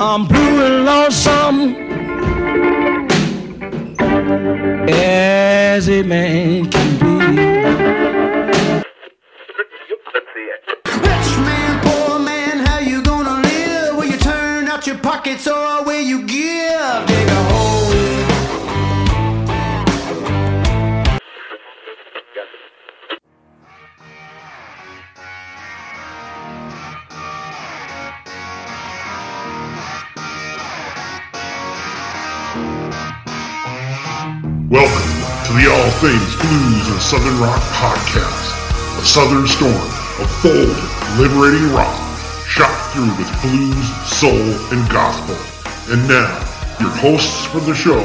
I'm blue and lonesome as a man can be. Rich man, poor man, how you gonna live? Will you turn out your pockets or All Things Blues and Southern Rock podcast, a southern storm of bold, liberating rock, shot through with blues, soul, and gospel. And now, your hosts for the show,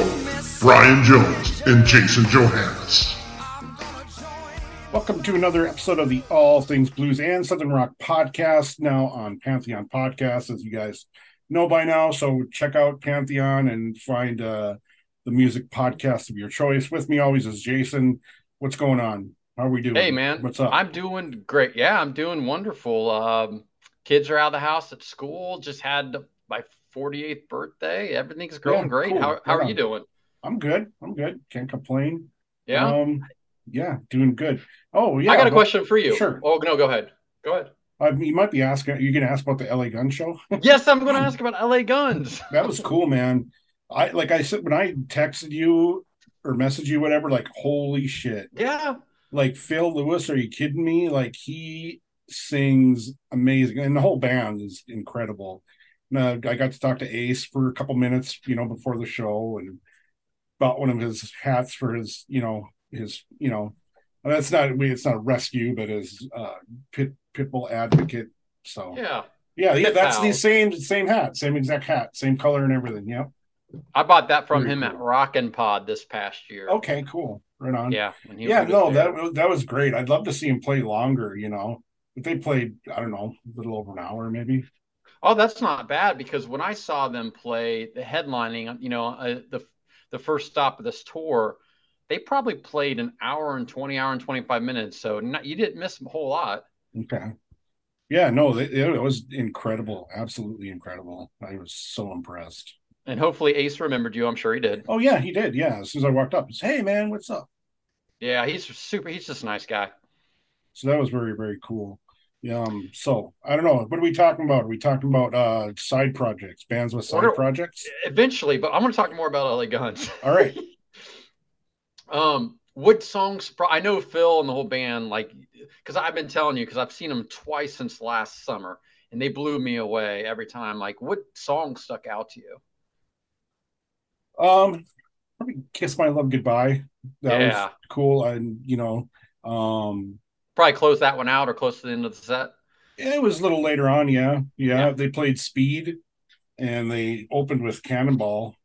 Brian Jones and Jason Johannes. Welcome to another episode of the All Things Blues and Southern Rock podcast, now on Pantheon Podcast, as you guys know by now. So check out Pantheon and find uh, the music podcast of your choice. With me always is Jason. What's going on? How are we doing? Hey man, what's up? I'm doing great. Yeah, I'm doing wonderful. Um, kids are out of the house at school. Just had my 48th birthday. Everything's going Yeah, great. cool. How how are you doing? I'm good. I'm good. Can't complain. Yeah. Um, yeah, doing good. Oh yeah. I got a well, question for you. Sure. Oh no, go ahead. Go ahead. Uh, you might be asking. Are you going to ask about the LA Gun Show? yes, I'm going to ask about LA Guns. that was cool, man. I like I said when I texted you or messaged you, whatever. Like, holy shit! Yeah. Like Phil Lewis, are you kidding me? Like he sings amazing, and the whole band is incredible. Uh, I got to talk to Ace for a couple minutes, you know, before the show, and bought one of his hats for his, you know, his, you know, that's not we it's not a rescue, but his uh, pit pitbull advocate. So Yeah. yeah, yeah, that's the same same hat, same exact hat, same color and everything. Yep. I bought that from Very him at. Rockin' Pod this past year. Okay, cool. Right on. Yeah. Yeah, no, there. that was that was great. I'd love to see him play longer, you know. But they played, I don't know, a little over an hour maybe. Oh, that's not bad because when I saw them play the headlining, you know, uh, the the first stop of this tour, they probably played an hour and 20 hour and 25 minutes. So not, you didn't miss a whole lot. Okay. Yeah, no, it, it was incredible. Absolutely incredible. I was so impressed. And hopefully Ace remembered you. I'm sure he did. Oh yeah, he did. Yeah. As soon as I walked up, he said, Hey man, what's up? Yeah, he's super. He's just a nice guy. So that was very, very cool. Um, so I don't know. What are we talking about? Are we talking about uh side projects, bands with side projects? Eventually, but I'm going to talk more about LA Guns. All right. Um, what songs? I know Phil and the whole band, like, because I've been telling you, because I've seen them twice since last summer, and they blew me away every time. Like, what song stuck out to you? Um, probably Kiss My Love Goodbye. That Yeah. was cool. And you know, um Probably close that one out or close to the end of the set. it was a little later on, yeah. Yeah. Yeah. They played Speed and they opened with Cannonball.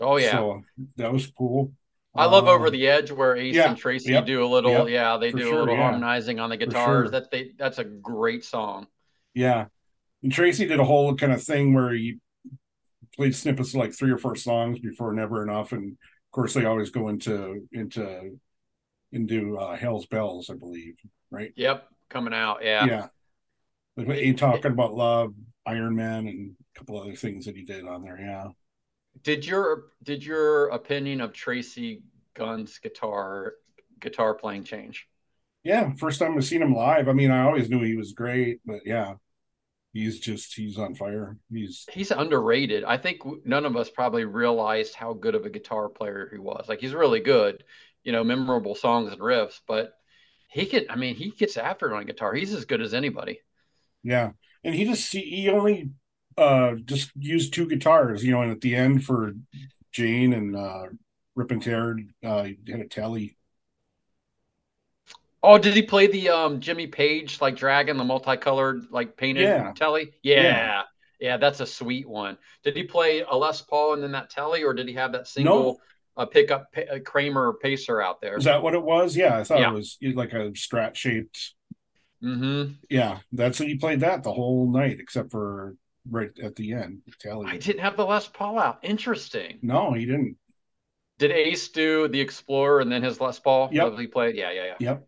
Oh yeah, So that was cool. I love Over the Edge where Ace yeah, and Tracii yep, do a little. yep, yeah, they do sure, a little yeah, harmonizing on the guitars. sure. That they that's a great song. Yeah. And Tracii did a whole kind of thing where he played snippets like three or four songs before Never Enough. And of course they always go into into into uh Hell's Bells, I believe. Right. Yep, coming out. Yeah. Yeah. Like talking about love, Iron Man and a couple other things that he did on there. Yeah. Did your did your opinion of Tracii Guns' guitar guitar playing change? Yeah. First time I've seen him live. I mean, I always knew he was great, but yeah. He's just he's on fire. He's He's underrated. I think none of us probably realized how good of a guitar player he was. Like he's really good, you know, memorable songs and riffs, but he can I mean, he gets after it on guitar. He's as good as anybody. Yeah, and he just he, he only uh just used two guitars, you know, and at the end for Jane and uh Rip and Tear, uh he had a telly. Oh, did he play the um Jimmy Page like dragon, the multicolored like painted Yeah. telly? Yeah. Yeah. yeah. that's a sweet one. Did he play a Les Paul and then that telly, or did he have that single uh, pickup pa- uh, Kramer Pacer out there? Is that what it was? Yeah, I thought Yeah. it was like a strat shaped. hmm Yeah, that's what he played that the whole night, except for right at the end. Telly. I didn't have the Les Paul out. Interesting. No, he didn't. Did Ace do the Explorer and then his Les Paul? Yeah, He played. Yeah, yeah, yeah. Yep.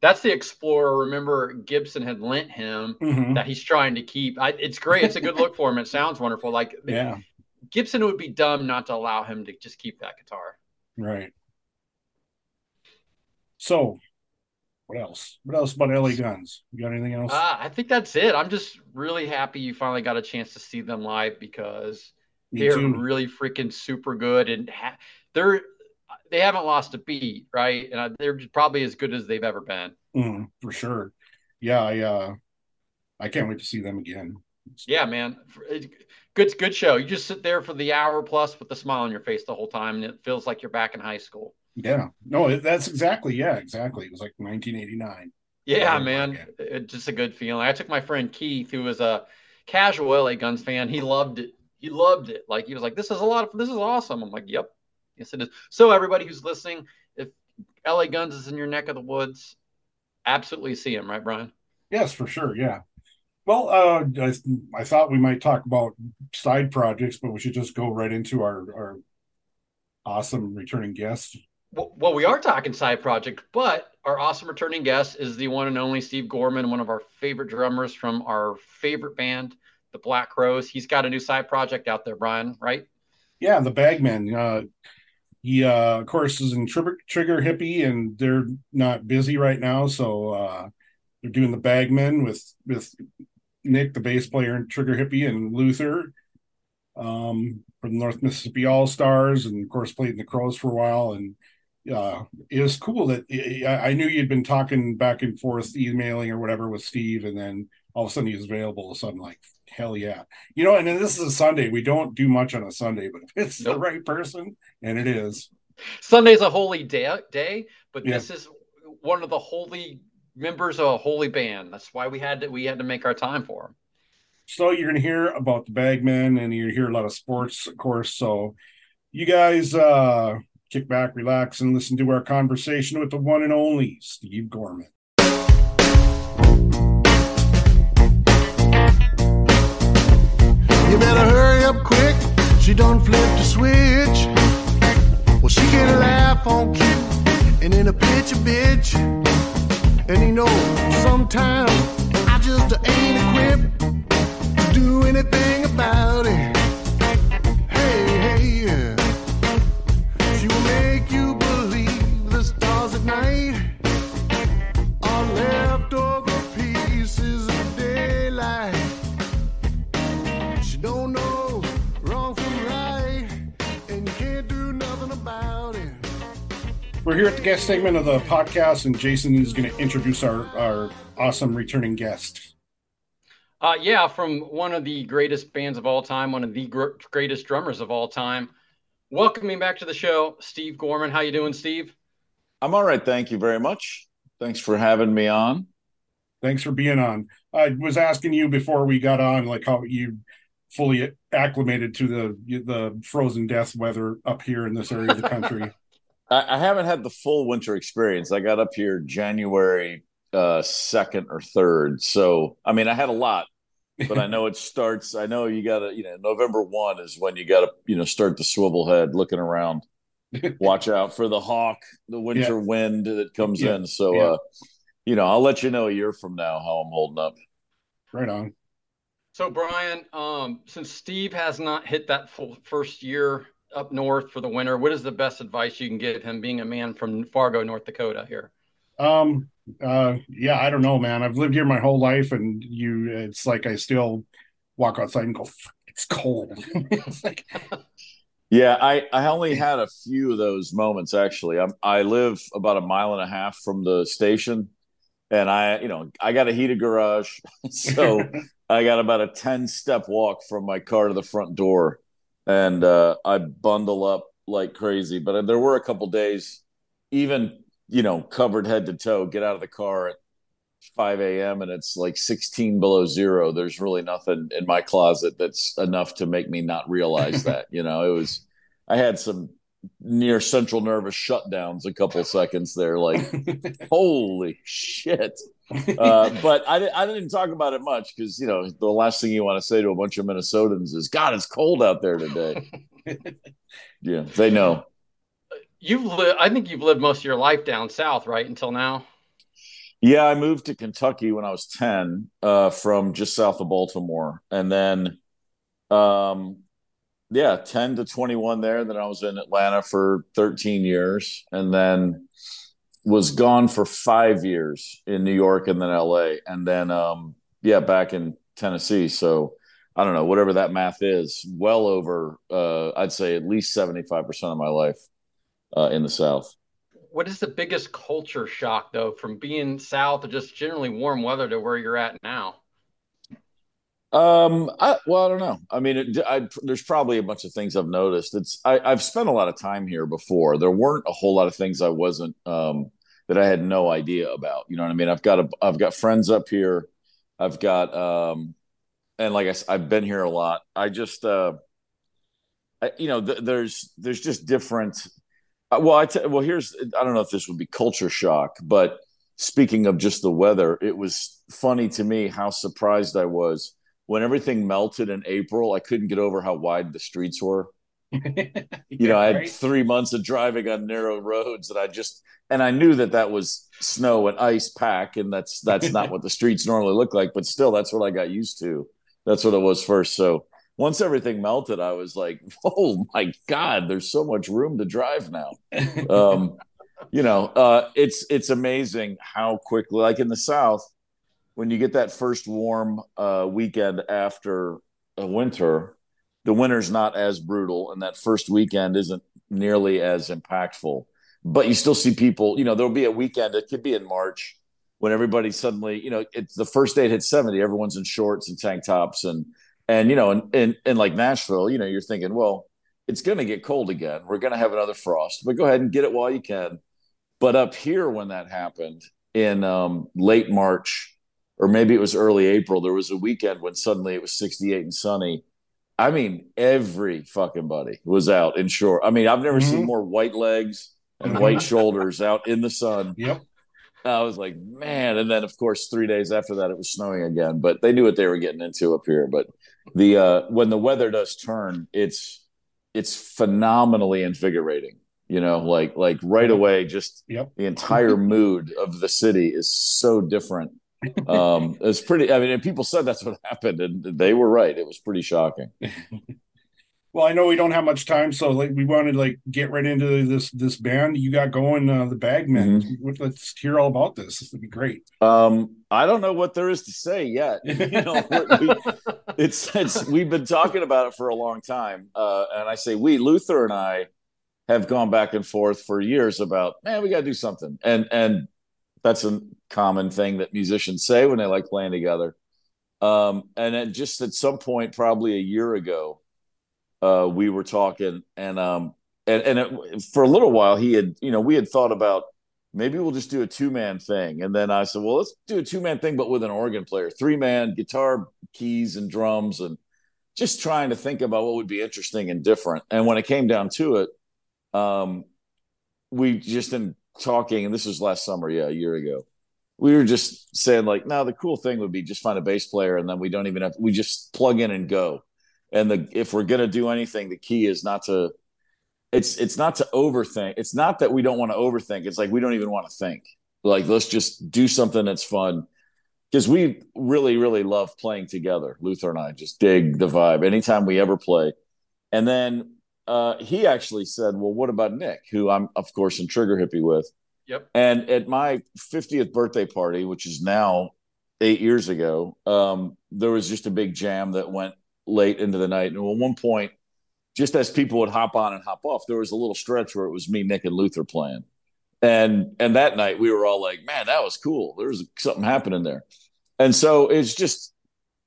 That's the Explorer. Remember, Gibson had lent him Mhm. that he's trying to keep. I, it's great. It's a good look for him. It sounds wonderful. Like Yeah, Gibson would be dumb not to allow him to just keep that guitar. right. So, what else? What else about LA Guns? You got anything else? Uh, I think that's it. I'm just really happy you finally got a chance to see them live because Me they're too. really freaking super good and ha- they're they haven't lost a beat, right? And I, they're probably as good as they've ever been. Mm, for sure. Yeah, I uh I can't wait to see them again. Yeah, man. Good, good show. You just sit there for the hour plus with a smile on your face the whole time, and it feels like you're back in high school. Yeah. No, that's exactly yeah, exactly. It was like 1989. Yeah, Oh, man. okay. It, just a good feeling. I took my friend Keith, who was a casual LA Guns fan. He loved it. He loved it. Like he was like, "This is a lot of. This is awesome." I'm like, "Yep, yes it is." So everybody who's listening, if LA Guns is in your neck of the woods, absolutely see him, right, Brian? Yes, for sure. Yeah. Well, uh I, I thought we might talk about side projects, but we should just go right into our our awesome returning guest. Well, well, we are talking side project, but our awesome returning guest is the one and only Steve Gorman, one of our favorite drummers from our favorite band, the Black Crowes. He's got a new side project out there, Brian, right? Yeah, the Bag Men. Uh he uh of course is in Trigger, Trigger Hippy and they're not busy right now, so uh they're doing the Bag Men with with Nick, the bass player in Trigger Hippy, and Luther um, from the North Mississippi All Stars, and of course played in the Crowes for a while. And uh, it was cool that I I knew you'd been talking back and forth, emailing or whatever with Steve, and then all of a sudden he was available. So I'm like, hell yeah, you know. And then this is a Sunday. We don't do much on a Sunday, but if it's the right person, and it is, Sunday's a holy day, day but Yeah. this is one of the holy members of a holy band. That's why we had to we had to make our time for him. So you're going to hear about the Bag Men, and to hear a lot of sports, of course. So you guys uh, kick back, relax, and listen to our conversation with the one and only Steve Gorman. You better hurry up quick. She done flipped the switch. Well, she get a laugh on cue and in a pitch a bitch. And you know, sometimes I just ain't equipped to do anything about it. We're here at the guest segment of the podcast, and Jason is going to introduce our, our awesome returning guest. Uh, yeah, from one of the greatest bands of all time, one of the gr- greatest drummers of all time. Welcoming back to the show, Steve Gorman. How you doing, Steve? I'm all right. Thank you very much. Thanks for having me on. Thanks for being on. I was asking you before we got on, like how you fully acclimated to the the frozen death weather up here in this area of the country. I, I haven't had the full winter experience. I got up here January uh, second or third, so I mean, I had a lot, but I know it starts. I know you got to, you know, November one is when you got to, you know, start the swivel head, looking around. Watch out for the hawk, the winter Yeah. wind that comes Yeah. in. So, Yeah. uh, you know, I'll let you know a year from now how I'm holding up. Right on. So Brian, um, since Steve has not hit that full first year up north for the winter, what is the best advice you can give him, being a man from Fargo, North Dakota? Here, Um. Uh. Yeah. I don't know, man. I've lived here my whole life, and you. It's like I still walk outside and go. It's cold. it's like Yeah, I, I only had a few of those moments actually. I'm, I live about a mile and a half from the station, and I, you know, I got a heated garage, so I got about a 10 step walk from my car to the front door, and uh, I bundle up like crazy. But there were a couple days, even you know, covered head to toe, get out of the car at 5 a.m. and it's like 16 below zero. There's really nothing in my closet that's enough to make me not realize that. You know, it was, I had some near central nervous shutdowns a couple seconds there, like, holy shit. Uh, but I, I didn't talk about it much because, you know, the last thing you want to say to a bunch of Minnesotans is, God, it's cold out there today. yeah, they know. you've lived. I think you've lived most of your life down south, right? Until now. Yeah, I moved to Kentucky when I was 10 uh, from just south of Baltimore. And then, um, yeah, 10 to 21 there. Then I was in Atlanta for 13 years and then was gone for five years in New York and then LA. And then, um, yeah, back in Tennessee. So I don't know, whatever that math is, well over, uh, I'd say at least 75% of my life uh, in the South. What is the biggest culture shock, though, from being south or just generally warm weather to where you're at now? Um, I, well, I don't know. I mean, it, I, there's probably a bunch of things I've noticed. It's I, I've spent a lot of time here before. There weren't a whole lot of things I wasn't um, that I had no idea about. You know what I mean? I've got a I've got friends up here. I've got um, and like I said, I've been here a lot. I just uh, I, you know, th- there's there's just different. Uh, well, I t- well here's I don't know if this would be culture shock, but speaking of just the weather, it was funny to me how surprised I was when everything melted in April. I couldn't get over how wide the streets were. You know, I had three months of driving on narrow roads, and I just and I knew that that was snow and ice pack, and that's that's not what the streets normally look like. But still, that's what I got used to. That's what it was first. So once everything melted, I was like, "Oh my god, there's so much room to drive now." um, you know, uh, it's it's amazing how quickly, like in the South, when you get that first warm uh, weekend after a winter, the winter's not as brutal, and that first weekend isn't nearly as impactful. But you still see people. You know, there'll be a weekend. It could be in March when everybody suddenly, you know, it's the first day it hits seventy. Everyone's in shorts and tank tops, and and you know, and and, and like Nashville, you know, you're thinking, well, it's going to get cold again. We're going to have another frost, but go ahead and get it while you can. But up here, when that happened in um, late March, or maybe it was early April, there was a weekend when suddenly it was 68 and sunny. I mean, every fucking buddy was out in short. I mean, I've never seen Mhm. more white legs and white shoulders out in the sun. Yep. I was like, man. And then, of course, three days after that, it was snowing again. But they knew what they were getting into up here. But the uh, when the weather does turn, it's it's phenomenally invigorating. You know, like like right away, just Yep. the entire mood of the city is so different. Um, it's pretty. I mean, and people said that's what happened, and they were right. It was pretty shocking. Well, I know we don't have much time, so like we wanted to like get right into this this band you got going, uh, the Bag Men. Mm-hmm. Let's hear all about this. This would be great. Um, I don't know what there is to say yet. You know, we, it's it's we've been talking about it for a long time, uh, and I say we, Luther and I, have gone back and forth for years about man, we got to do something, and and that's a common thing that musicians say when they like playing together. Um, and then just at some point, probably a year ago, uh, we were talking, and um, and and it, for a little while, he had, you know, we had thought about maybe we'll just do a two man thing, and then I said, well, let's do a two man thing, but with an organ player, three man, guitar, keys, and drums, and just trying to think about what would be interesting and different. And when it came down to it, um, we just in talking, and this was last summer, yeah, a year ago. We were just saying like, no, the cool thing would be just find a bass player, and then we don't even have we just plug in and go. And the if we're gonna do anything, the key is not to. It's it's not to overthink. It's not that we don't want to overthink. It's like we don't even want to think. Like let's just do something that's fun because we really really love playing together. Luther and I just dig the vibe anytime we ever play. And then uh, he actually said, "Well, what about Nick, who I'm of course in Trigger Hippy with?" Yep. And at my 50th birthday party, which is now eight years ago, um, there was just a big jam that went late into the night. And at one point, just as people would hop on and hop off, there was a little stretch where it was me, Nick, and Luther playing. And and that night we were all like, "Man, that was cool. There was something happening there." And so it's just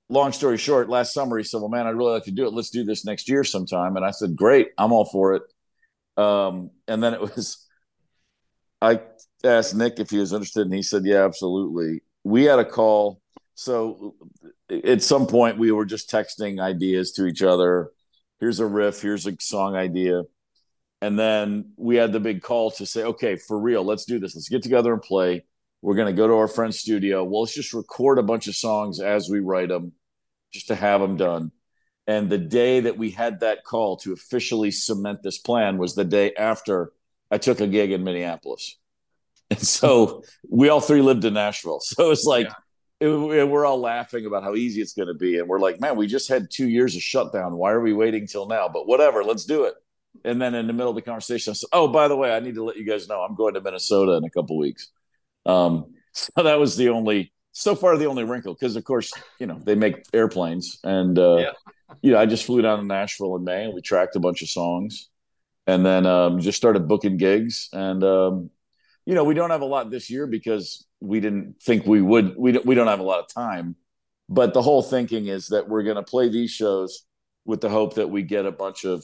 long story short, last summer he said, "Well, man, I'd really like to do it. Let's do this next year sometime." And I said, "Great, I'm all for it." Um, and then it was, I asked Nick if he was interested, and he said, "Yeah, absolutely." We had a call. So at some point, we were just texting ideas to each other. Here's a riff. Here's a song idea. And then we had the big call to say, okay, for real, let's do this. Let's get together and play. We're going to go to our friend's studio. Well, let's just record a bunch of songs as we write them, just to have them done. And the day that we had that call to officially cement this plan was the day after I took a gig in Minneapolis. And so we all three lived in Nashville. So it's like, yeah. it, we're all laughing about how easy it's going to be. And we're like, man, we just had two years of shutdown. Why are we waiting till now? But whatever, let's do it. And then in the middle of the conversation, I said, oh, by the way, I need to let you guys know I'm going to Minnesota in a couple weeks. Um, so that was the only, so far the only wrinkle, because of course, you know, they make airplanes, and uh, yeah. you know, I just flew down to Nashville in May, and we tracked a bunch of songs, and then um, just started booking gigs, and um, you know, we don't have a lot this year because we didn't think we would. We don't, we don't have a lot of time, but the whole thinking is that we're going to play these shows with the hope that we get a bunch of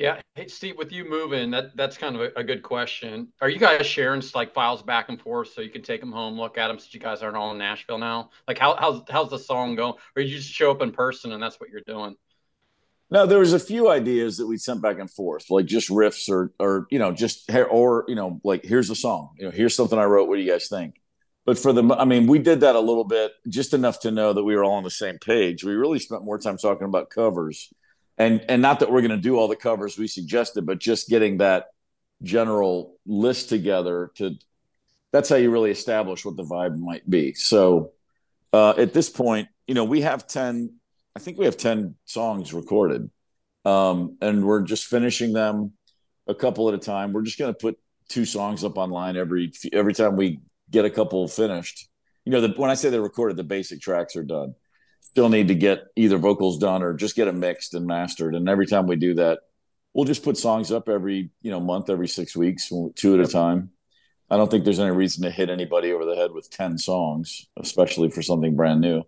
Yeah, hey Steve, with you moving, that that's kind of a, a, good question. Are you guys sharing like files back and forth so you can take them home, look at them, since you guys aren't all in Nashville now? Like, how how's how's the song going? Or you just show up in person and that's what you're doing? No, there was a few ideas that we sent back and forth, like just riffs or or you know just or you know like here's a song, you know here's something I wrote. What do you guys think? But for the, I mean, we did that a little bit, just enough to know that we were all on the same page. We really spent more time talking about covers and and not that we're going to do all the covers we suggested but just getting that general list together to that's how you really establish what the vibe might be. So uh, at this point you know we have 10 i think we have 10 songs recorded. Um, and we're just finishing them a couple at a time. We're just going to put two songs up online every every time we get a couple finished. You know the, when i say they're recorded the basic tracks are done still need to get either vocals done or just get it mixed and mastered. And every time we do that, we'll just put songs up every you know month, every six weeks, two at a time. I don't think there's any reason to hit anybody over the head with ten songs, especially for something brand new.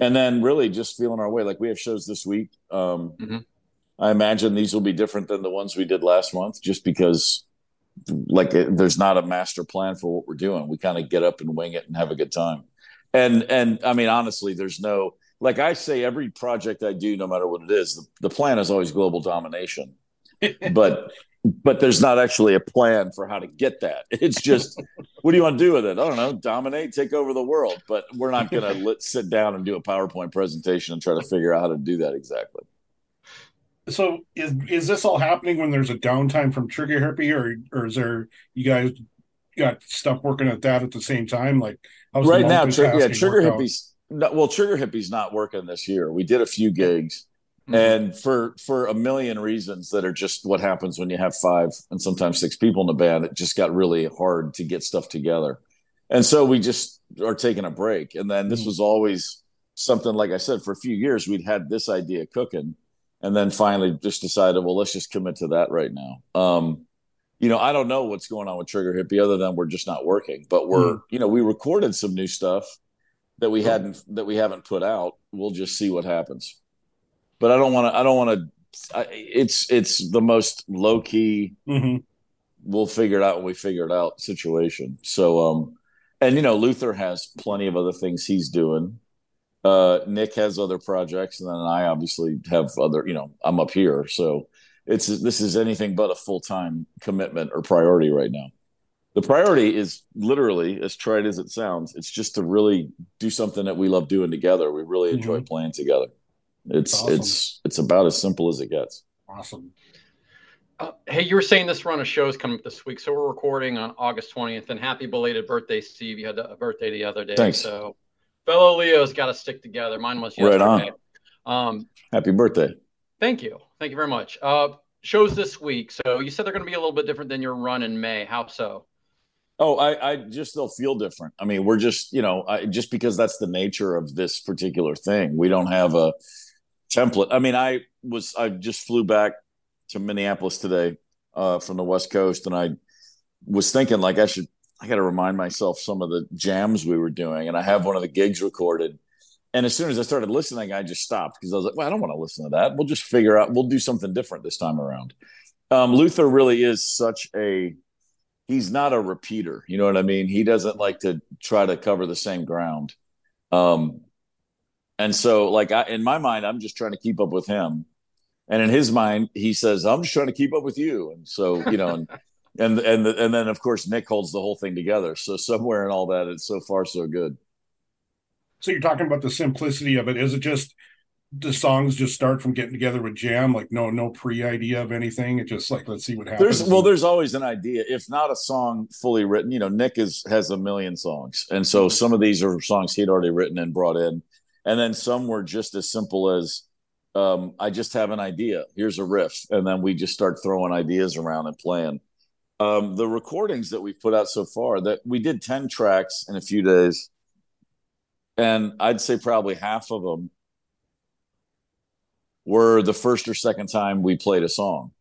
And then really just feeling our way. Like we have shows this week. Um, mm-hmm. I imagine these will be different than the ones we did last month, just because like there's not a master plan for what we're doing. We kind of get up and wing it and have a good time. And and I mean honestly, there's no like I say every project I do, no matter what it is, the, the plan is always global domination. but but there's not actually a plan for how to get that. It's just, what do you want to do with it? I don't know, dominate, take over the world. But we're not going to sit down and do a PowerPoint presentation and try to figure out how to do that exactly. So is is this all happening when there's a downtime from Trigger Hippy, or or is there you guys got stuff working at that at the same time? Like right now, tri- yeah, Trigger Hippy's. No, well, Trigger Hippy's not working this year. We did a few gigs Mm-hmm. And for for a million reasons that are just what happens when you have five and sometimes six people in the band, it just got really hard to get stuff together. And so we just are taking a break. And then this mm-hmm. was always something like I said, for a few years we'd had this idea cooking, and then finally just decided, well, let's just commit to that right now. Um, you know, I don't know what's going on with Trigger Hippy other than we're just not working. But we're, mm. you know, we recorded some new stuff that we hadn't that we haven't put out. We'll just see what happens but I don't want to. I don't want to. It's it's the most low key. Mm-hmm. We'll figure it out when we figure it out situation. So, um, and you know, Luther has plenty of other things he's doing. Uh, Nick has other projects, and then I obviously have other. You know, I'm up here, so it's this is anything but a full time commitment or priority right now. The priority is literally, as trite as it sounds, it's just to really do something that we love doing together. We really enjoy mm-hmm. playing together. It's awesome. it's it's about as simple as it gets. Awesome. Uh, hey, you were saying this run of shows coming up this week, so we're recording on August 20th. And happy belated birthday, Steve! You had a birthday the other day, Thanks. so fellow Leo's got to stick together. Mine was yesterday. Right on. Um, happy birthday! Thank you, thank you very much. Uh, shows this week. So you said they're going to be a little bit different than your run in May. How so? Oh, I, I just they'll feel different. I mean, we're just you know, I, just because that's the nature of this particular thing. We don't have a template. I mean, I was I just flew back to Minneapolis today uh, from the West Coast, and I was thinking like I should I got to remind myself some of the jams we were doing, and I have one of the gigs recorded. And as soon as I started listening, I just stopped because I was like, "Well, I don't want to listen to that. We'll just figure out. We'll do something different this time around." Um, Luther really is such a he's not a repeater. You know what I mean? He doesn't like to try to cover the same ground. Um, and so, like I, in my mind, I'm just trying to keep up with him, and in his mind, he says, "I'm just trying to keep up with you." And so, you know, and and and the, and then of course Nick holds the whole thing together. So somewhere in all that, it's so far so good. So you're talking about the simplicity of it. Is it just the songs just start from getting together with jam like no no pre idea of anything. It just like let's see what happens. There's well there's always an idea. If not a song fully written you know nick is has a million songs. And so some of these are songs he'd already written and brought in. And then some were just as simple as um, I just have an idea. Here's a riff, and then we just start throwing ideas around and playing. Um, the recordings that we've put out so far, that we did ten tracks in a few days, and I'd say probably half of them were the first or second time we played a song.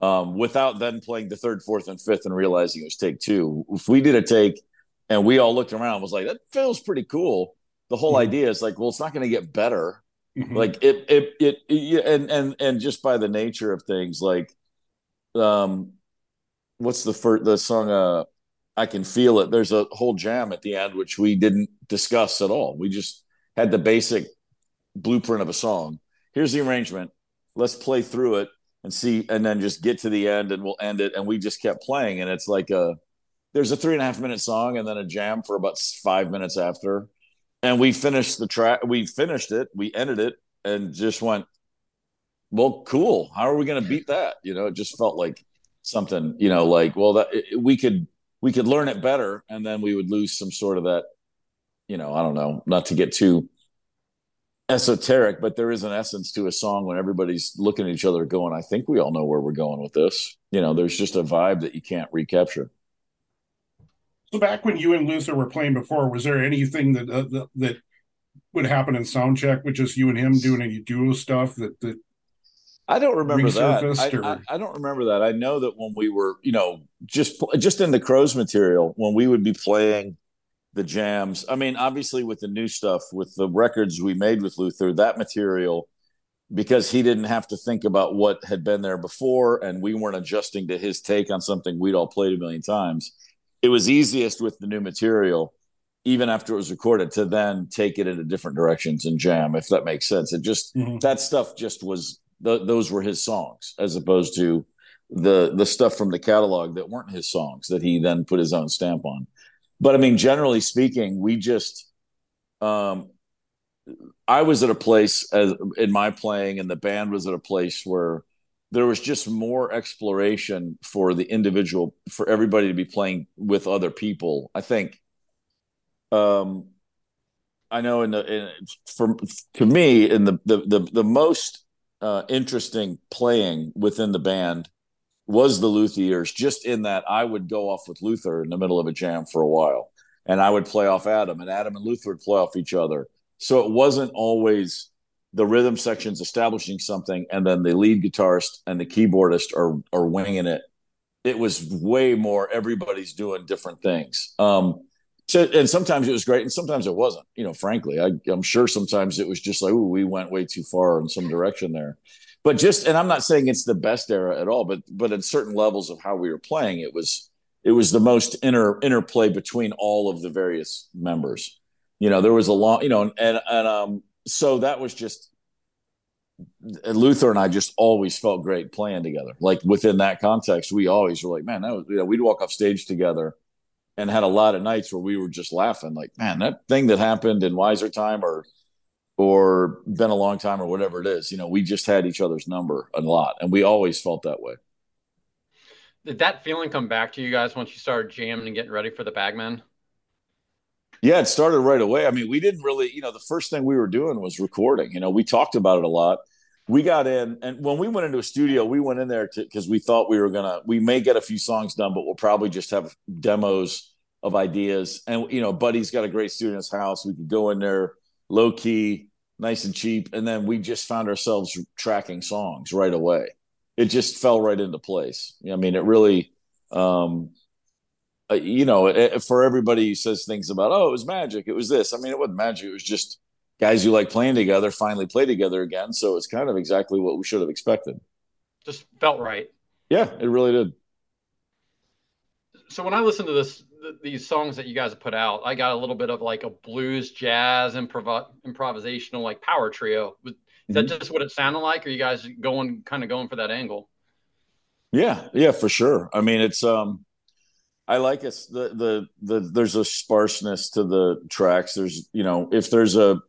Um, without then playing the third, fourth, and fifth and realizing it was take two. If we did a take and we all looked around, was like, that feels pretty cool the whole mm-hmm. idea is like, well, it's not going to get better. Mm-hmm. Like it, it, it, it, and and and just by the nature of things, like, um, what's the first the song? Uh, I can feel it. There's a whole jam at the end which we didn't discuss at all. We just had the basic blueprint of a song. Here's the arrangement. Let's play through it and see, and then just get to the end, and we'll end it. And we just kept playing, and it's like a there's a three and a half minute song, and then a jam for about five minutes after and we finished the track we finished it we ended it and just went well cool how are we going to beat that you know it just felt like something you know like well that it, we could we could learn it better and then we would lose some sort of that you know i don't know not to get too esoteric but there is an essence to a song when everybody's looking at each other going i think we all know where we're going with this you know there's just a vibe that you can't recapture so back when you and Luther were playing before, was there anything that uh, that, that would happen in sound check with just you and him doing any duo stuff that that I don't remember that. I, or- I, I don't remember that. I know that when we were, you know, just just in the Crowes material, when we would be playing the jams. I mean, obviously with the new stuff, with the records we made with Luther, that material, because he didn't have to think about what had been there before, and we weren't adjusting to his take on something we'd all played a million times. It was easiest with the new material, even after it was recorded, to then take it into different directions and jam, if that makes sense. It just Mhm. that stuff just was th- those were his songs as opposed to the the stuff from the catalog that weren't his songs that he then put his own stamp on but i mean generally speaking we just um i was at a place as in my playing and the band was at a place where there was just more exploration for the individual for everybody to be playing with other people i think. Um i know in the in, for to me in the the the, the most uh, interesting playing within the band was the Luther years, just in that I would go off with Luther in the middle of a jam for a while, and I would play off Adam, and Adam and Luther would play off each other. So it wasn't always the rhythm sections establishing something, and then the lead guitarist and the keyboardist are are winging it. It was way more everybody's doing different things. Um, to, and sometimes it was great, and sometimes it wasn't. You know, frankly, I, I'm sure sometimes it was just like, "Ooh, we went way too far in some direction there." But just, and I'm not saying it's the best era at all, but but at certain levels of how we were playing, it was it was the most inter interplay between all of the various members. You know, there was a long, you know, and and um, so that was just Luther and I just always felt great playing together. Like within that context, we always were like, man, that was, you know, we'd walk off stage together and had a lot of nights where we were just laughing, like, man, that thing that happened in Wiser Time or or been a long time or whatever it is, you know, we just had each other's number a lot, and we always felt that way. Did that feeling come back to you guys once you started jamming and getting ready for the Bag Men? Yeah, it started right away. I mean, we didn't really, you know, the first thing we were doing was recording. You know, we talked about it a lot. We got in, and when we went into a studio, we went in there because we thought we were gonna, we may get a few songs done, but we'll probably just have demos of ideas. And you know, Buddy's got a great studio in his house. We could go in there, low key, nice and cheap, and then we just found ourselves tracking songs right away. It just fell right into place. I mean, it really. um uh, you know, it, for everybody who says things about, oh, it was magic, it was this. I mean, it wasn't magic. It was just guys who like playing together finally play together again. So it's kind of exactly what we should have expected. Just felt right. Yeah, it really did. So when I listen to this, th- these songs that you guys have put out, I got a little bit of like a blues, jazz, improv, improvisational, like power trio. Is that Mhm. just what it sounded like? Or are you guys going kind of going for that angle? Yeah, yeah, for sure. I mean, it's um, I like it. The the the there's a sparseness to the tracks. There's you know, if there's a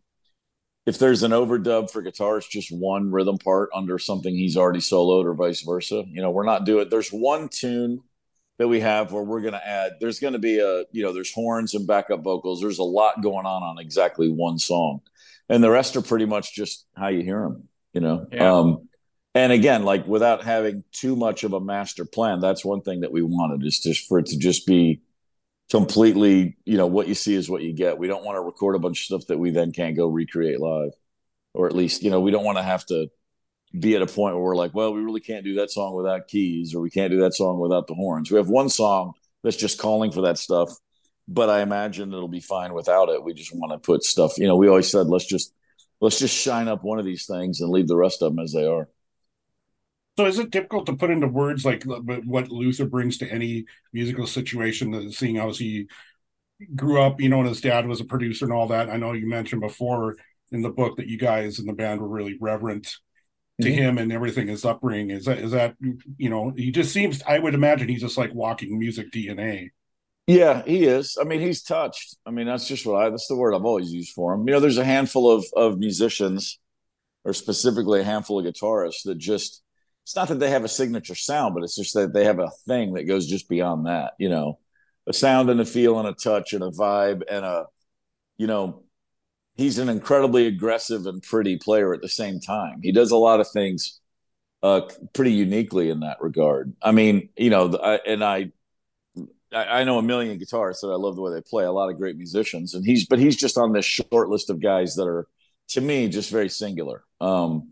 if there's an overdub for guitar, it's just one rhythm part under something he's already soloed, or vice versa. You know, we're not doing. There's one tune that we have where we're going to add. There's going to be a you know, there's horns and backup vocals. There's a lot going on on exactly one song, and the rest are pretty much just how you hear them. You know, Yeah. um, and again, like without having too much of a master plan, that's one thing that we wanted is just for it to just be completely, you know, what you see is what you get. We don't want to record a bunch of stuff that we then can't go recreate live, or at least, you know, we don't want to have to be at a point where we're like, well, we really can't do that song without keys, or we can't do that song without the horns. We have one song that's just calling for that stuff, but I imagine it'll be fine without it. We just want to put stuff, you know, we always said let's just let's just shine up one of these things and leave the rest of them as they are. So is it difficult to put into words like what Luther brings to any musical situation? Seeing how he grew up, you know, and his dad was a producer and all that. I know you mentioned before in the book that you guys in the band were really reverent to Mhm. him and everything his upbringing. Is that is that you know? He just seems. I would imagine he's just like walking music DNA. Yeah, he is. I mean, he's touched. I mean, that's just what I that's the word I've always used for him. You know, there's a handful of of musicians or specifically a handful of guitarists that just it's not that they have a signature sound, but it's just that they have a thing that goes just beyond that, you know. A sound and a feel and a touch and a vibe and a you know, he's an incredibly aggressive and pretty player at the same time. He does a lot of things uh pretty uniquely in that regard. I mean, you know, I, and I I, know a million guitarists that I love the way they play. A lot of great musicians, and he's but he's just on this short list of guys that are, to me, just very singular. Um,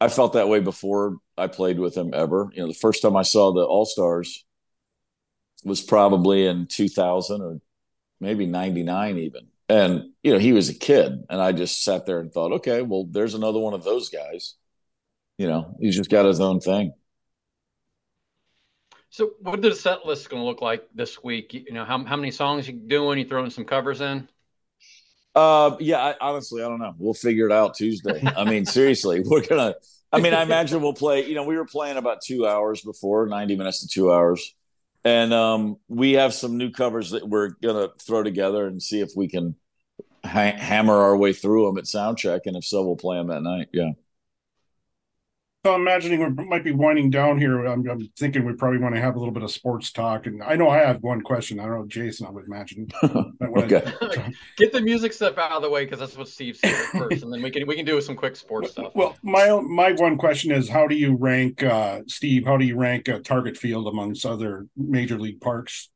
I felt that way before I played with him ever. You know, the first time I saw the All Stars was probably in 2000 or maybe 99 even. And, you know, he was a kid. And I just sat there and thought, okay, well, there's another one of those guys. You know, he's just got his own thing. So, what the set list going to look like this week? You know, how, how many songs you doing? You throwing some covers in? Uh, yeah. I, honestly, I don't know. We'll figure it out Tuesday. I mean, seriously, we're gonna. I mean, I imagine we'll play. You know, we were playing about two hours before, ninety minutes to two hours, and um, we have some new covers that we're gonna throw together and see if we can ha- hammer our way through them at soundcheck, and if so, we'll play them that night. Yeah. So I'm imagining we might be winding down here. I'm, I'm, thinking we probably want to have a little bit of sports talk. And I know I have one question. I don't know, Jason, I would imagine. okay. Get the music stuff out of the way because that's what Steve said first, and then we can we can do some quick sports stuff. Well, my my one question is, how do you rank uh, Steve? How do you rank uh, Target Field amongst other major league parks?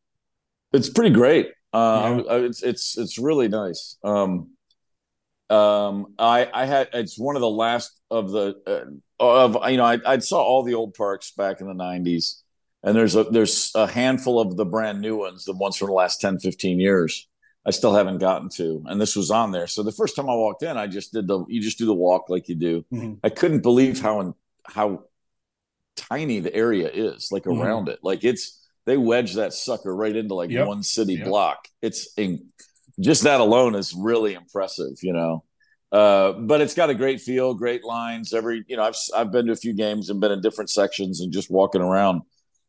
It's pretty great. Uh, yeah. It's it's it's really nice. Um, um, I I had it's one of the last of the uh, of you know I, I saw all the old parks back in the 90s and there's a there's a handful of the brand new ones the ones from the last 10 15 years i still haven't gotten to and this was on there so the first time i walked in i just did the you just do the walk like you do mm-hmm. i couldn't believe how how tiny the area is like mm-hmm. around it like it's they wedge that sucker right into like yep. one city yep. block it's in, just that alone is really impressive you know uh, but it's got a great feel, great lines. Every you know, I've I've been to a few games and been in different sections and just walking around.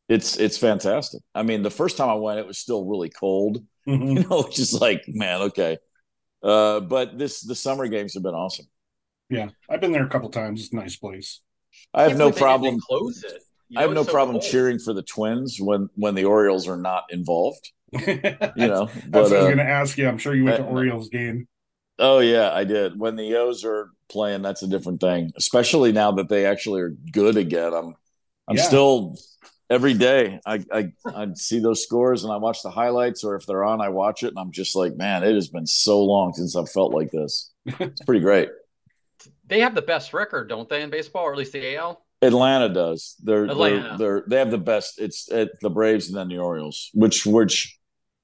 It's it's fantastic. I mean, the first time I went, it was still really cold. Mm-hmm. You know, just like man, okay. Uh, but this the summer games have been awesome. Yeah, I've been there a couple times. It's a nice place. I have no problem. Close it. You know, I have no so problem cold. cheering for the Twins when when the Orioles are not involved. you know, but, I was uh, going to ask you. I'm sure you went to Orioles game. Oh yeah, I did. When the O's are playing, that's a different thing. Especially now that they actually are good again. I'm I'm yeah. still every day I, I I see those scores and I watch the highlights or if they're on, I watch it and I'm just like, man, it has been so long since I've felt like this. It's pretty great. they have the best record, don't they, in baseball, or at least the AL? Atlanta does. They're, Atlanta. they're they're they have the best. It's at the Braves and then the Orioles, which which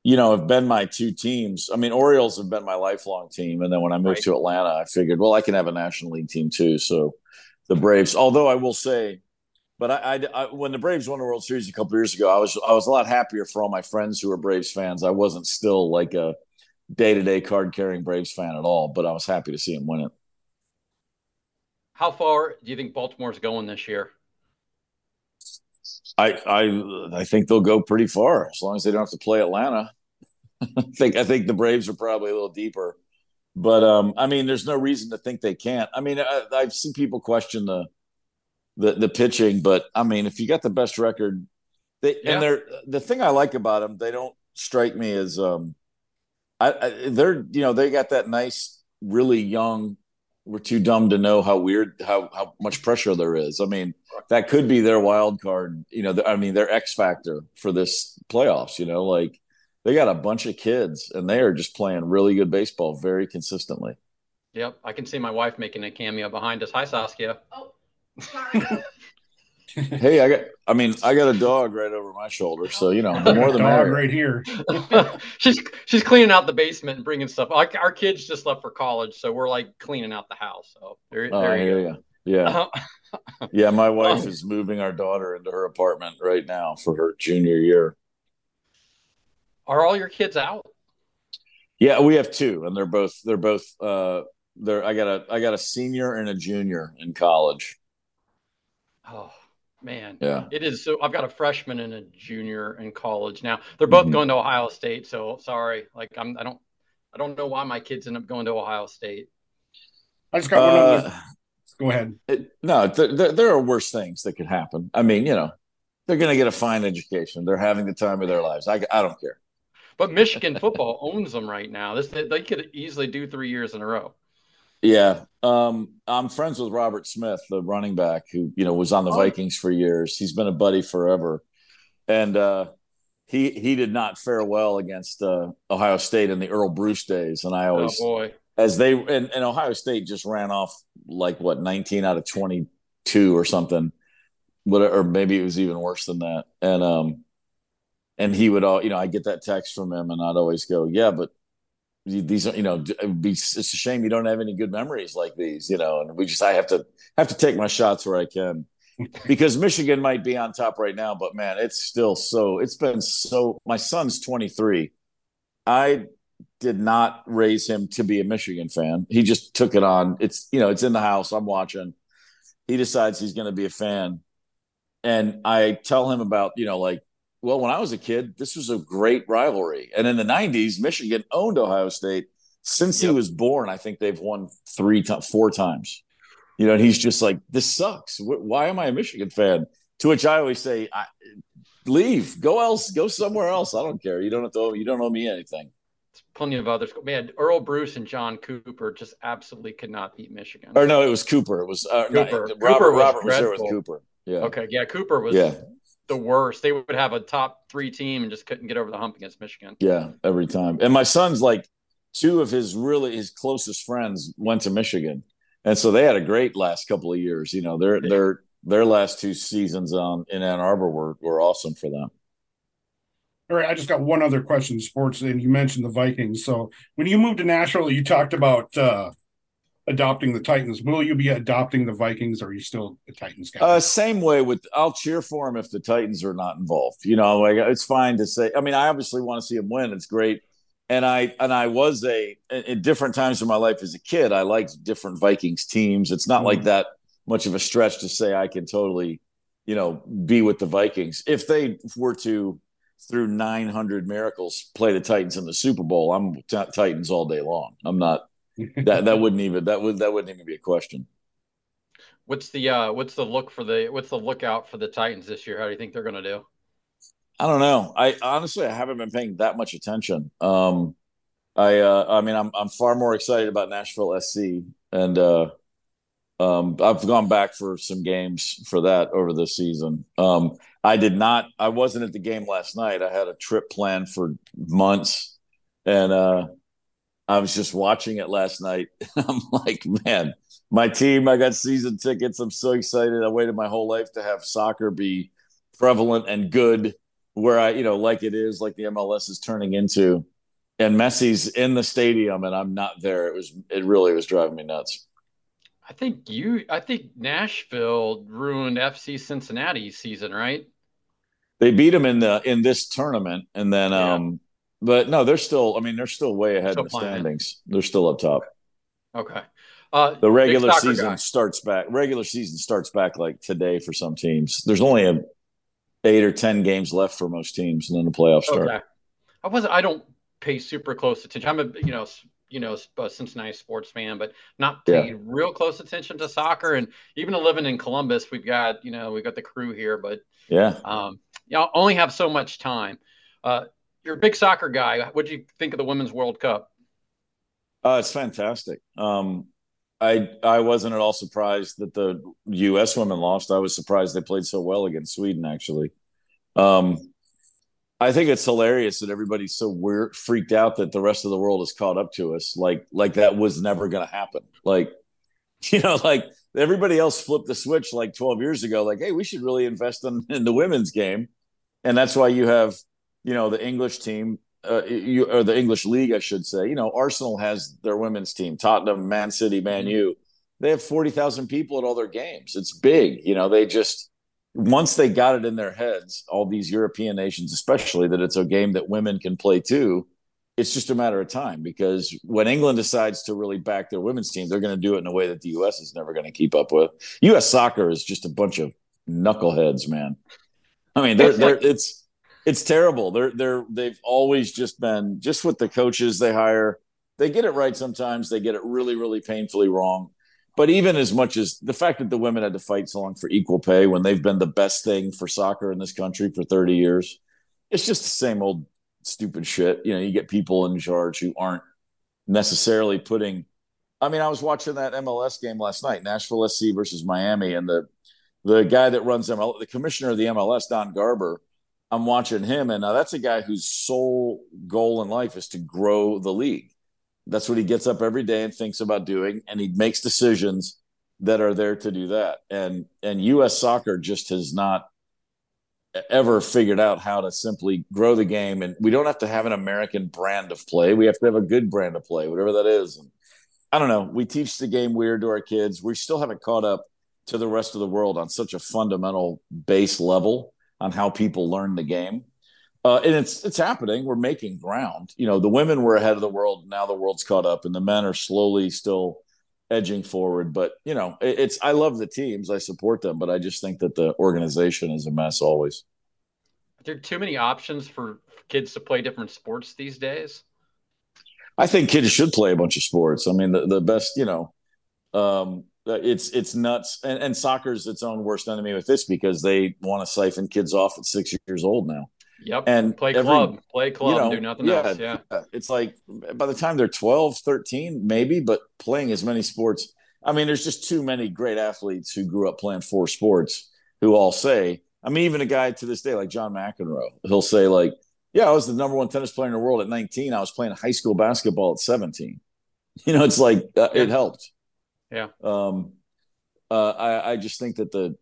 you know, have been my two teams. I mean, Orioles have been my lifelong team. And then when I moved right. to Atlanta, I figured, well, I can have a National League team too. So the Braves, although I will say, but I, I, I when the Braves won the World Series a couple years ago, I was I was a lot happier for all my friends who were Braves fans. I wasn't still like a day to day card carrying Braves fan at all, but I was happy to see them win it. How far do you think Baltimore's going this year? I I I think they'll go pretty far as long as they don't have to play Atlanta. I think I think the Braves are probably a little deeper, but um, I mean, there's no reason to think they can't. I mean, I, I've seen people question the the the pitching, but I mean, if you got the best record, they yeah. and they're the thing I like about them, they don't strike me as um, I, I they're you know they got that nice, really young we're too dumb to know how weird how how much pressure there is. I mean, that could be their wild card. You know, I mean, their X factor for this playoffs. You know, like they got a bunch of kids and they are just playing really good baseball very consistently. Yep, I can see my wife making a cameo behind us. Hi, Saskia. Oh, sorry. Hey, I got. I mean, I got a dog right over my shoulder, so you know, the more the dog right here. she's she's cleaning out the basement and bringing stuff. Our, our, kids just left for college, so we're like cleaning out the house. So there, oh, there you go. Yeah, yeah. My wife um, is moving our daughter into her apartment right now for her junior year. Are all your kids out? Yeah, we have two, and they're both they're both uh they're I got a I got a senior and a junior in college. Oh man. Yeah. It is so I've got a freshman and a junior in college now. They're both mm-hmm. going to Ohio State, so sorry. Like I'm I don't I don't know why my kids end up going to Ohio State. I just got one uh, other Go ahead. It, no, th- th- there are worse things that could happen. I mean, you know, they're going to get a fine education. They're having the time of their lives. I, I don't care. But Michigan football owns them right now. This they could easily do three years in a row. Yeah, um, I'm friends with Robert Smith, the running back who you know was on the oh. Vikings for years. He's been a buddy forever, and uh, he he did not fare well against uh, Ohio State in the Earle Bruce days. And I always, oh as they and, and Ohio State just ran off like what 19 out of 22 or something, but or maybe it was even worse than that. And um, and he would all you know I get that text from him, and I'd always go, yeah, but these are you know be, it's a shame you don't have any good memories like these, you know. And we just I have to have to take my shots where I can. because Michigan might be on top right now, but man, it's still so. It's been so. My son's 23. I did not raise him to be a Michigan fan. He just took it on. It's you know, it's in the house. I'm watching. He decides he's going to be a fan, and I tell him about you know like, well, when I was a kid, this was a great rivalry, and in the '90s, Michigan owned Ohio State. Since yep. he was born, I think they've won three, to- four times. You know, and he's just like, this sucks. Why am I a Michigan fan? To which I always say, I, leave, go else, go somewhere else. I don't care. You don't have to. You don't owe me anything plenty of others. Man, Earle Bruce and John Cooper just absolutely could not beat Michigan. Or no, it was Cooper. It was uh, Cooper Robert, was Robert was there with Cooper. Yeah. Okay. Yeah. Cooper was yeah. The worst. They would have a top three team and just couldn't get over the hump against Michigan. Yeah, every time. And my son's like two of his really his closest friends went to Michigan, and so they had a great last couple of years. You know, their yeah. their their last two seasons on in Ann Arbor were were awesome for them. All right, I just got one other question, sports, and you mentioned the Vikings. So when you moved to Nashville, you talked about uh, adopting the Titans. Will you be adopting the Vikings, or are you still a Titans guy? Uh, same way with I'll cheer for them if the Titans are not involved. You know, like it's fine to say. I mean, I obviously want to see them win. It's great, and I and I was a at different times in my life as a kid. I liked different Vikings teams. It's not mm-hmm. like that much of a stretch to say I can totally, you know, be with the Vikings if they were to through 900 miracles play the Titans in the Super Bowl, I'm t- Titans all day long. I'm not that that wouldn't even that would that wouldn't even be a question. What's the uh what's the look for the what's the lookout for the Titans this year? How do you think they're going to do? I don't know. I honestly I haven't been paying that much attention. Um I uh I mean I'm I'm far more excited about Nashville SC and uh um I've gone back for some games for that over the season. Um I did not. I wasn't at the game last night. I had a trip planned for months, and uh, I was just watching it last night. I'm like, man, my team. I got season tickets. I'm so excited. I waited my whole life to have soccer be prevalent and good, where I, you know, like it is, like the MLS is turning into. And Messi's in the stadium, and I'm not there. It was. It really was driving me nuts. I think you. I think Nashville ruined FC Cincinnati's season, right? they beat them in the in this tournament, and then yeah. um, but no, they're still. I mean, they're still way ahead still in the standings. They're still up top. Okay. Uh, the regular season guy. starts back. Regular season starts back like today for some teams. There's only a eight or ten games left for most teams, and then the playoffs start. Okay. I wasn't. I don't pay super close attention. I'm a you know you know a Cincinnati sports fan, but not paying yeah. real close attention to soccer. And even living in Columbus, we've got you know we've got the crew here, but yeah, um, you know, only have so much time. Uh, you're a big soccer guy. What do you think of the Women's World Cup? Uh, it's fantastic. Um, I I wasn't at all surprised that the U.S. women lost. I was surprised they played so well against Sweden. Actually, um, I think it's hilarious that everybody's so weird, freaked out that the rest of the world has caught up to us. Like like that was never going to happen. Like you know, like everybody else flipped the switch like 12 years ago. Like, hey, we should really invest in, in the women's game and that's why you have you know the English team uh, you, or the English league, I should say. You know, Arsenal has their women's team, Tottenham, Man City, Man U. They have forty thousand people at all their games. It's big. You know, they just once they got it in their heads, all these European nations, especially, that it's a game that women can play too. It's just a matter of time because when England decides to really back their women's team, they're going to do it in a way that the U.S. is never going to keep up with. U.S. soccer is just a bunch of knuckleheads, man. I mean, they're, they're, it's it's terrible. They're they're they've always just been just with the coaches they hire. They get it right sometimes. They get it really really painfully wrong. But even as much as the fact that the women had to fight so long for equal pay when they've been the best thing for soccer in this country for 30 years, it's just the same old stupid shit. You know, you get people in charge who aren't necessarily putting I mean, I was watching that MLS game last night, Nashville SC versus Miami, and the the guy that runs ML, the commissioner of the MLS, Don Garber. I'm watching him, and uh, that's a guy whose sole goal in life is to grow the league. That's what he gets up every day and thinks about doing, and he makes decisions that are there to do that. And and US soccer just has not ever figured out how to simply grow the game and we don't have to have an American brand of play. We have to have a good brand of play, whatever that is. And I don't know, we teach the game weird to our kids. We still haven't caught up to the rest of the world on such a fundamental base level on how people learn the game. Uh, and it's it's happening. We're making ground. You know, the women were ahead of the world. Now the world's caught up, and the men are slowly still edging forward. But you know, it, it's I love the teams. I support them, but I just think that the organization is a mess always. There Are too many options for kids to play different sports these days? I think kids should play a bunch of sports. I mean, the, the best, you know, um, it's it's nuts. And, and soccer's its own worst enemy with this because they want to siphon kids off at six years old now. Yep. And play every- club, play club, you know, do nothing yeah, else. Yeah. It's like by the time they're 12, 13, maybe, but playing as many sports. I mean, there's just too many great athletes who grew up playing four sports who all say, I mean, even a guy to this day like John McEnroe, he'll say, like, yeah, I was the number one tennis player in the world at 19. I was playing high school basketball at 17. You know, it's like uh, it helped. Yeah. Um, uh, I, I just think that the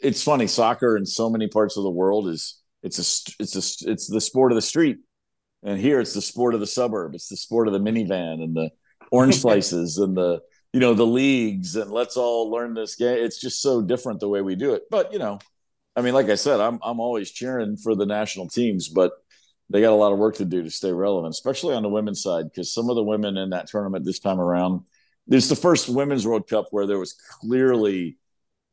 it's funny soccer in so many parts of the world is it's a it's a it's the sport of the street, and here it's the sport of the suburb. It's the sport of the minivan and the orange slices and the you know the leagues and let's all learn this game. It's just so different the way we do it. But you know, I mean, like I said, I'm I'm always cheering for the national teams, but they got a lot of work to do to stay relevant, especially on the women's side, because some of the women in that tournament this time around, is the first women's World Cup where there was clearly,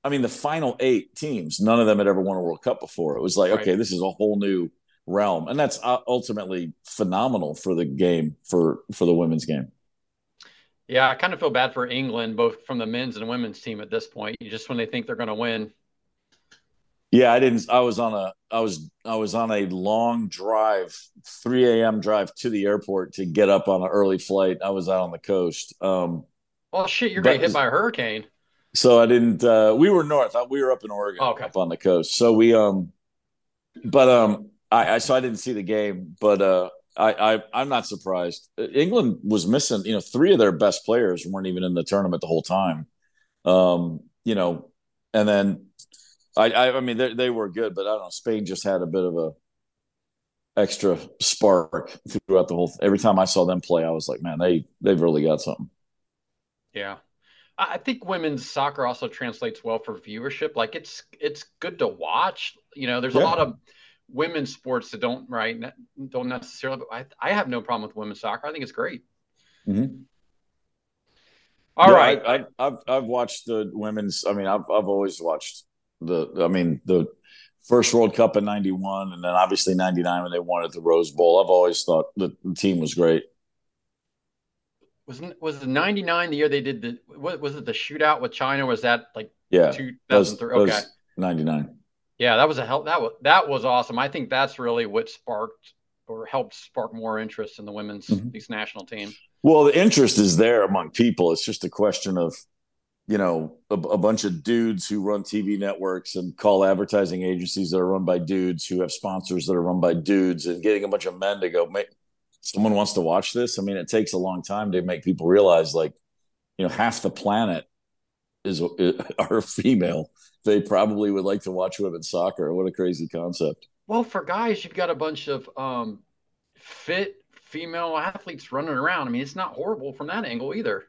I mean, the final eight teams, none of them had ever won a World Cup before. It was like, Right. okay, this is a whole new realm, and that's uh, ultimately phenomenal for the game for for the women's game. Yeah, I kind of feel bad for England, both from the men's and women's team at this point. Just when they think they're going to win. Yeah, I didn't. I was on a. I was. I was on a long drive, three a.m. drive to the airport to get up on an early flight. I was out on the coast. Um, Oh shit, you're getting hit by a hurricane. So I didn't. Uh, we were north. We were up in Oregon, Okay. up on the coast. So we. Um, but um, I, I so I didn't see the game, but uh, I, I I'm not surprised. England was missing. You know, three of their best players weren't even in the tournament the whole time. Um, you know, and then I I, I mean they they were good, but I don't know. Spain just had a bit of a extra spark throughout the whole. Every time I saw them play, I was like, man, they they've really got something. Yeah. I think women's soccer also translates well for viewership. Like it's it's good to watch. You know, there's a lot of women's sports that don't right don't necessarily. But I I have no problem with women's soccer. I think it's great. Mhm. All Yeah, right. I, I, I've I've watched the women's. I mean, I've I've always watched the. I mean, the first World Cup in '91, and then obviously '99 when they won at the Rose Bowl. I've always thought the, the team was great. Was was the '99 the year they did the what was it the shootout with China? Was that like Yeah, 2003? Okay. '99. Yeah, that was a help. That was that was awesome. I think that's really what sparked or helped spark more interest in the women's mm-hmm. these national team. Well, the interest is there among people. It's just a question of, you know, a, a bunch of dudes who run TV networks and call advertising agencies that are run by dudes who have sponsors that are run by dudes and getting a bunch of men to go, "Mate, someone wants to watch this. I mean, it takes a long time to make people realize, like, you know, half the planet is are female. They probably would like to watch women's soccer. What a crazy concept. Well, for guys, you've got a bunch of um, fit female athletes running around. I mean, it's not horrible from that angle either.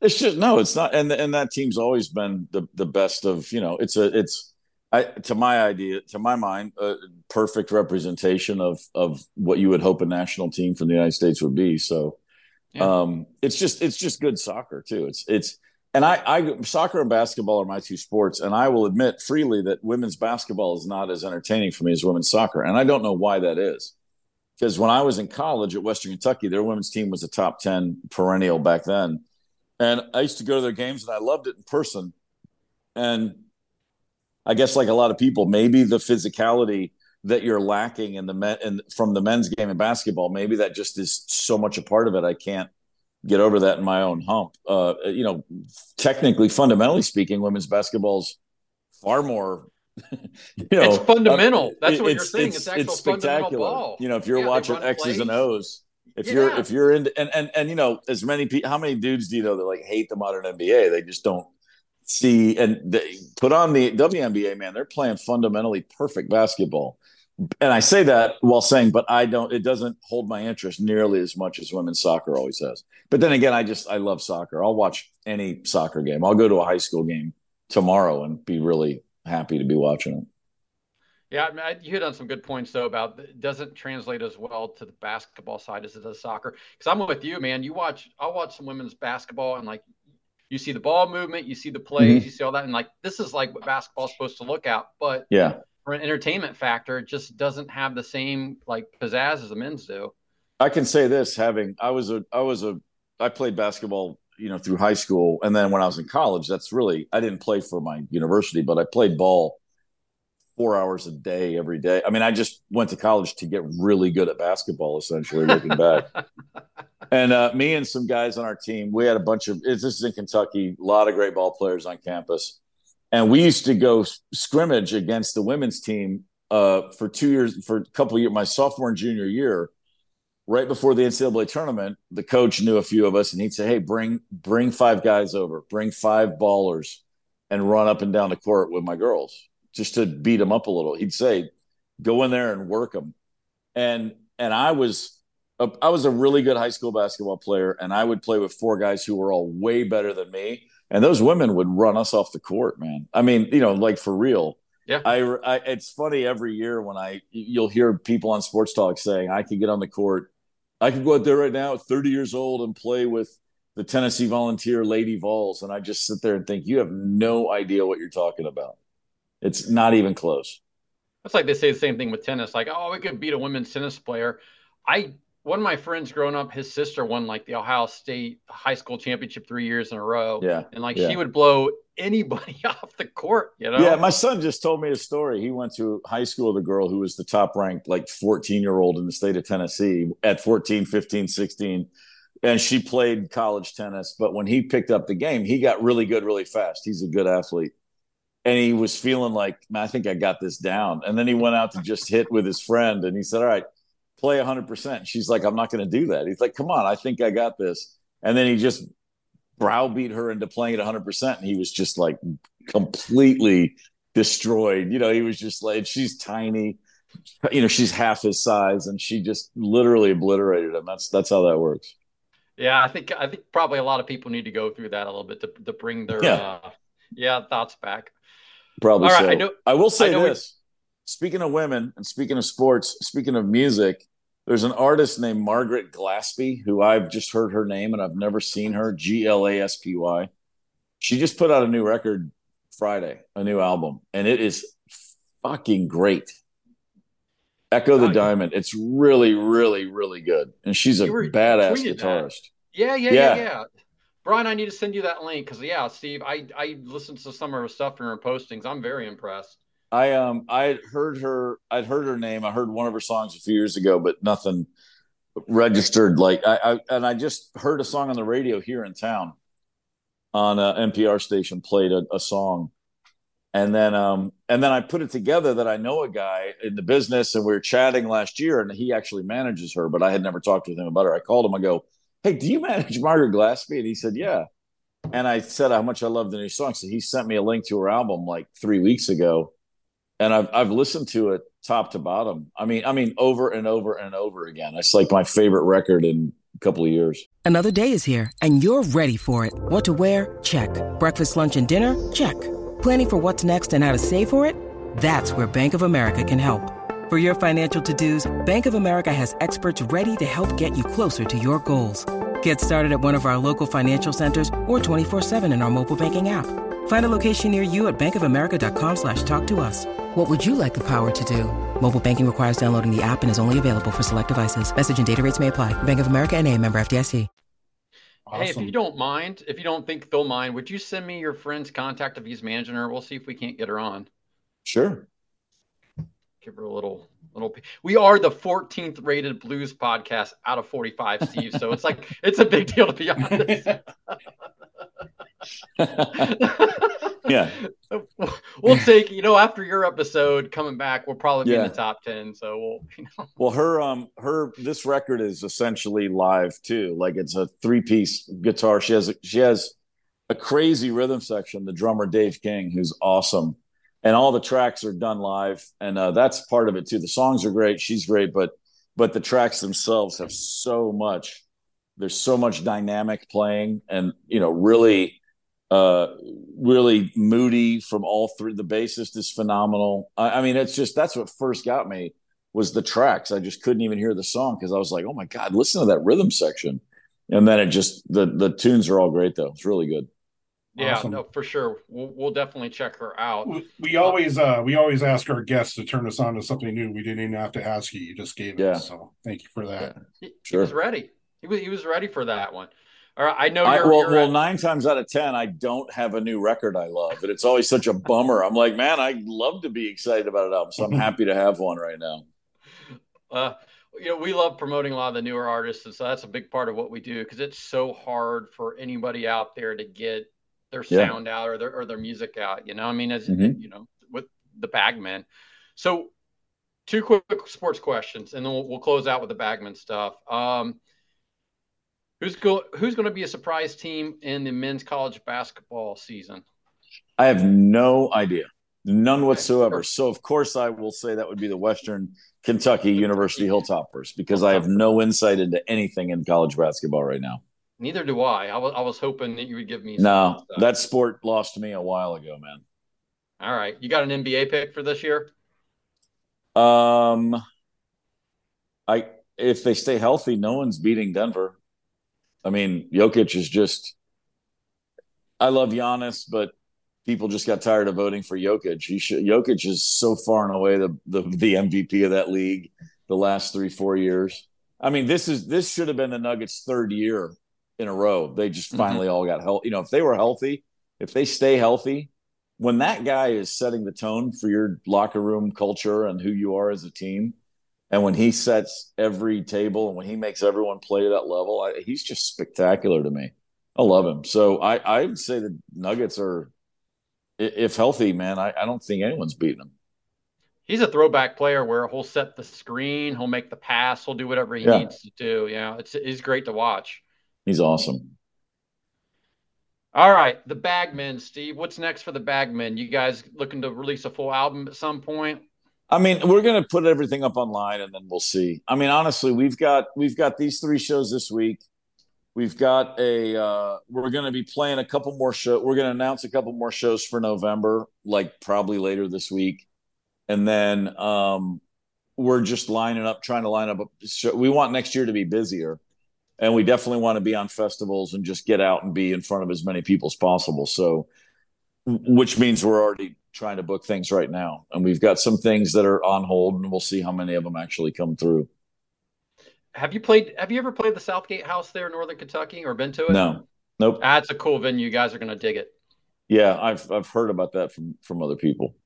It's just no, it's not, and and that team's always been the the best of you know. It's a it's I to my idea to my mind a perfect representation of of what you would hope a national team from the United States would be. So, Yeah. um, it's just it's just good soccer too. It's it's and I I soccer and basketball are my two sports, and I will admit freely that women's basketball is not as entertaining for me as women's soccer, and I don't know why that is. Because when I was in college at Western Kentucky, their women's team was a top ten perennial back then. And I used to go to their games and I loved it in person. And I guess like a lot of people, maybe the physicality that you're lacking in the men and from the men's game in basketball, maybe that just is so much a part of it. I can't get over that in my own hump. Uh, you know, technically, fundamentally speaking, women's basketball's far more. You know, It's fundamental. That's uh, what you're saying. It's actual fundamental spectacular. ball. You know, if you're Yeah, watching X's and. O's, If Yeah. you're if you're into and and and you know as many people, how many dudes do you know that like hate the modern NBA? They just don't see and put on the WNBA. Man, they're playing fundamentally perfect basketball. And I say that while saying, but I don't. It doesn't hold my interest nearly as much as women's soccer always has. But then again, I just I love soccer. I'll watch any soccer game. I'll go to a high school game tomorrow and be really happy to be watching it. Yeah, I mean, you hit on some good points though about it doesn't translate as well to the basketball side as it does soccer. Because I'm with you, man. You watch, I'll watch some women's basketball and like you see the ball movement, you see the plays, Mhm. you see all that, and like this is like what basketball's supposed to look at. But Yeah. for an entertainment factor, it just doesn't have the same like pizzazz as the men's do. I can say this having I was a I was a I played basketball, you know, through high school and then when I was in college, that's really I didn't play for my university, but I played ball 4 hours a day every day. I mean, I just went to college to get really good at basketball essentially looking back. And uh, me and some guys on our team, we had a bunch of this is in Kentucky, a lot of great ball players on campus. And we used to go scrimmage against the women's team uh, for two years, for a couple of years, my sophomore and junior year right before the NCAA tournament, the coach knew a few of us, and he'd say, "Hey, bring bring five guys over, bring five ballers, and run up and down the court with my girls, just to beat them up a little." He'd say, "Go in there and work them," and and I was. A- I was a really good high school basketball player, and I would play with four guys who were all way better than me. And those women would run us off the court, man. I mean, you know, like for real. Yeah. I, I it's funny every year when I you'll hear people on sports talk saying I could get on the court, I could go out there right now at 30 years old and play with the Tennessee Volunteer Lady Vols, and I just sit there and think you have no idea what you're talking about. It's not even close. That's like they say the same thing with tennis. Like, oh, we could beat a women's tennis player. I one of my friends growing up, his sister won like the Ohio State high school championship three years in a row. Yeah, And like yeah. she would blow anybody off the court, you know? Yeah, my son just told me a story. He went to high school with a girl who was the top ranked, like 14 year old in the state of Tennessee at 14, 15, 16. And she played college tennis. But when he picked up the game, he got really good really fast. He's a good athlete. And he was feeling like, man, I think I got this down. And then he went out to just hit with his friend and he said, All right, play 100%. She's like, I'm not going to do that. He's like, Come on, I think I got this. And then he just browbeat her into playing at 100%. And he was just like completely destroyed. You know, he was just like, she's tiny, you know, she's half his size, and she just literally obliterated him. That's that's how that works. Yeah, I think I think probably a lot of people need to go through that a little bit to, to bring their Yeah. uh, yeah thoughts back. Probably All right, so. I know- I will say I know we- this. Speaking of women and speaking of sports, speaking of music, there's an artist named Margaret Glaspy who I've just heard her name and I've never seen her. G L A S P Y. She just put out a new record Friday, a new album, and it is fucking great. Echo the Oh, yeah. Diamond. It's really, really, really good. And she's a badass guitarist. Yeah, yeah, yeah, Yeah. yeah. Brian, I need to send you that link because yeah, Steve, I I listened to some of her stuff from her postings. I'm very impressed. I um I heard her I'd heard her name. I heard one of her songs a few years ago, but nothing registered. Like I, I and I just heard a song on the radio here in town on a NPR station played a, a song. And then um and then I put it together that I know a guy in the business and we were chatting last year and he actually manages her, but I had never talked with him about her. I called him, I go, Hey, do you manage Margaret Glaspy? And he said, Yeah. And I said how much I love the new song. So he sent me a link to her album like three weeks ago and I've I've listened to it top to bottom. I mean, I mean, over and over and over again. It's like my favorite record in a couple of years. Another day is here, and you're ready for it. What to wear? Check. Breakfast, lunch, and dinner? Check. Planning for what's next and how to save for it? That's where Bank of America can help. For your financial to-dos, Bank of America has experts ready to help get you closer to your goals. Get started at one of our local financial centers or 24-7 in our mobile banking app. Find a location near you at bankofamerica.com slash talk to us. What would you like the power to do? Mobile banking requires downloading the app and is only available for select devices. Message and data rates may apply. Bank of America and a member FDIC. Hey, if you don't mind, if you don't think they'll mind, would you send me your friend's contact if he's managing her? We'll see if we can't get her on. Sure. Give her a little little. p- We are the 14th rated blues podcast out of 45, Steve. So it's like it's a big deal to be honest. yeah. we'll take you know after your episode coming back, we'll probably be Yeah. in the top ten. So we'll you know Well, her um her this record is essentially live too. Like it's a three piece guitar. She has she has a crazy rhythm section. The drummer Dave King, who's awesome, and all the tracks are done live, and uh, that's part of it too. The songs are great. She's great, but but the tracks themselves have so much. There's so much dynamic playing, and you know, really, uh, really moody from all three. The bassist is phenomenal. I, I mean, it's just that's what first got me was the tracks. I just couldn't even hear the song because I was like, oh my god, listen to that rhythm section. And then it just the the tunes are all great though. It's really good. Yeah Awesome. no for sure. We'll, we'll definitely check her out. We, we always uh we always ask our guests to turn us on to something new. We didn't even have to ask you. You just gave it. Yeah. So thank you for that. He, he Sure. was ready. He was he was ready for that one. All right, I know I, you're, well, you're well, at- nine times out of ten, I don't have a new record I love, and it's always such a bummer. I'm like, man, I love to be excited about an album, so I'm happy to have one right now. uh, you know, we love promoting a lot of the newer artists, and so that's a big part of what we do because it's so hard for anybody out there to get their Yeah. sound out or their or their music out. You know, I mean, as Mhm. you know, with the Bag Men. So, two quick sports questions, and then we'll, we'll close out with the Bag Men stuff. Um, who's go Who's going to be a surprise team in the men's college basketball season? I have no idea, none whatsoever. So, of course, I will say that would be the Western Kentucky University Hilltoppers because I have no insight into anything in college basketball right now. Neither do I. I was I was hoping that you would give me. No, stuff. that sport lost me a while ago, man. all right. You got an NBA pick for this year? Um, I if they stay healthy, no one's beating Denver. I mean, Jokic is just. I love Giannis, but people just got tired of voting for Jokic. He should, Jokic is so far and away the, the the MVP of that league the last three four years. I mean, this is this should have been the Nuggets' third year in a row. They just Mhm. finally all got healthy. You know, if they were healthy, if they stay healthy, when that guy is setting the tone for your locker room culture and who you are as a team, and when he sets every table and when he makes everyone play to that level, I, he's just spectacular to me. I love him. So I, I would say the Nuggets are, if healthy, man, I, I don't think anyone's beating them. He's a throwback player where he'll set the screen, he'll make the pass, he'll do whatever he Yeah. needs to do. Yeah, it's he's great to watch. He's awesome. All right, the Bag Men, Steve. What's next for the Bag Men? You guys looking to release a full album at some point? I mean, we're gonna put everything up online and then we'll see. I mean, honestly, we've got we've got these three shows this week. We've got a uh we're gonna be playing a couple more shows. We're gonna announce a couple more shows for November, like probably later this week. And then um we're just lining up, trying to line up a show. We want next year to be busier. And we definitely want to be on festivals and just get out and be in front of as many people as possible. So which means we're already trying to book things right now. And we've got some things that are on hold, and we'll see how many of them actually come through. Have you played? Have you ever played the Southgate House there in Northern Kentucky, or been to it? No, nope. That's a cool venue. You guys are gonna dig it. Yeah, I've I've heard about that from from other people.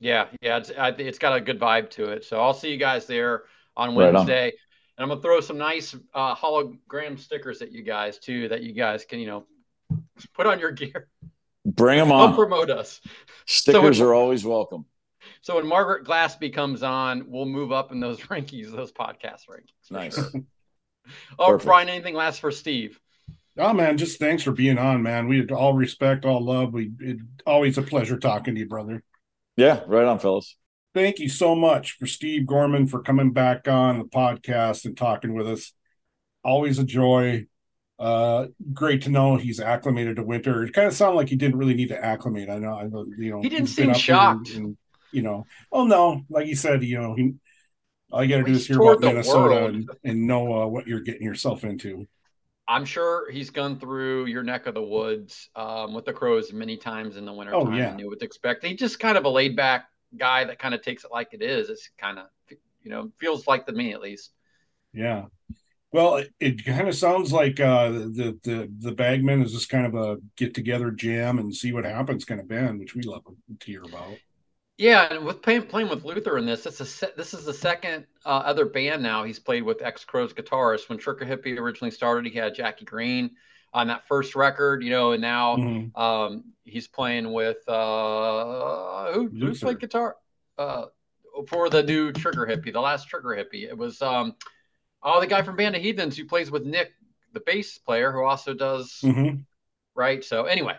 Yeah, yeah, it's I, it's got a good vibe to it. So I'll see you guys there on Right on. Wednesday, and I'm gonna throw some nice uh, hologram stickers at you guys too, that you guys can you know put on your gear. Bring them Help on. promote us. Stickers So- are always welcome. So when Margaret Glaspy comes on, we'll move up in those rankings, those podcast rankings. Nice. sure. Oh, Perfect. Brian, anything last for Steve? Oh man, just thanks for being on, man. We all respect, all love. We it, always a pleasure talking to you, brother. Yeah, right on, fellas. Thank you so much for Steve Gorman for coming back on the podcast and talking with us. Always a joy. Uh, great to know he's acclimated to winter. It kind of sounded like he didn't really need to acclimate. I know, I know, you know, He didn't seem shocked. and- and, you know, oh no, like you said, you know, he all you got to do is hear about Minnesota and, and know uh, what you're getting yourself into. I'm sure he's gone through your neck of the woods um, with the Crowes many times in the winter Oh, time yeah. and knew what to expect. He's just kind of a laid back guy that kind of takes it like it is. It's kind of, you know, feels like to me at least. Yeah. Well, it, it kind of sounds like uh, the the the Bag Men is just kind of a get together jam and see what happens kind of band, which we love to hear about. Yeah, and with playing, playing with Luther in this, it's a se- this is the second uh, other band now he's played with ex Crowes guitarist. When Trigger Hippy originally started, he had Jackie Greene. On that first record, you know, and now Mhm. um, he's playing with uh, who, who Luther. played guitar uh, for the new Trigger Hippy, the last Trigger Hippy. It was um, oh the guy from Band of Heathens who plays with Nick, the bass player, who also does Mhm. right. So anyway,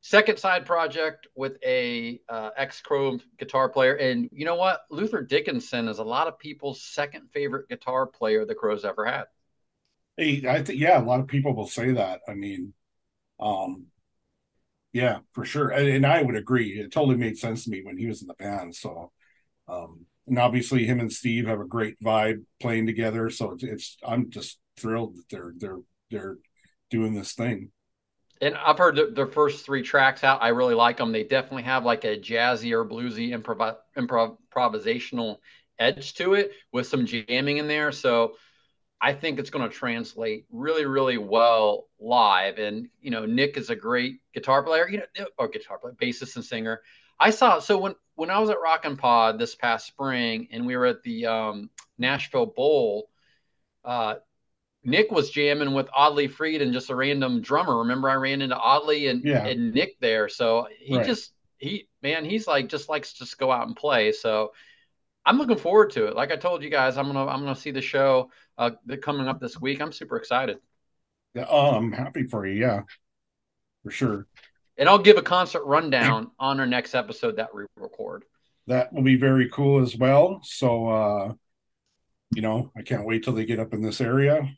second side project with a uh, ex Crowes guitar player, and you know what? Luther Dickinson is a lot of people's second favorite guitar player the Crowes ever had. I think yeah, a lot of people will say that. I mean, um, yeah, for sure, and, and I would agree. It totally made sense to me when he was in the band. So, um, and obviously, him and Steve have a great vibe playing together. So it's, it's I'm just thrilled that they're they're they're doing this thing. And I've heard the, their first three tracks out. I really like them. They definitely have like a jazzy or bluesy improv, improv improvisational edge to it with some jamming in there. So I think it's going to translate really, really well live. And you know, Nick is a great guitar player, you know, or guitar player, bassist and singer. I saw so when when I was at Rock and Pod this past spring, and we were at the um, Nashville Bowl. Uh, Nick was jamming with Audley Freed and just a random drummer. Remember, I ran into Audley and, Yeah. and Nick there. So he Right. just he man, he's like just likes to just go out and play. So I'm looking forward to it. Like I told you guys, I'm gonna I'm gonna see the show uh coming up this week. I'm super excited. Yeah, oh, I'm happy for you. Yeah, for sure. And I'll give a concert rundown on our next episode that we record. That will be very cool as well. So, uh, you know, I can't wait till they get up in this area.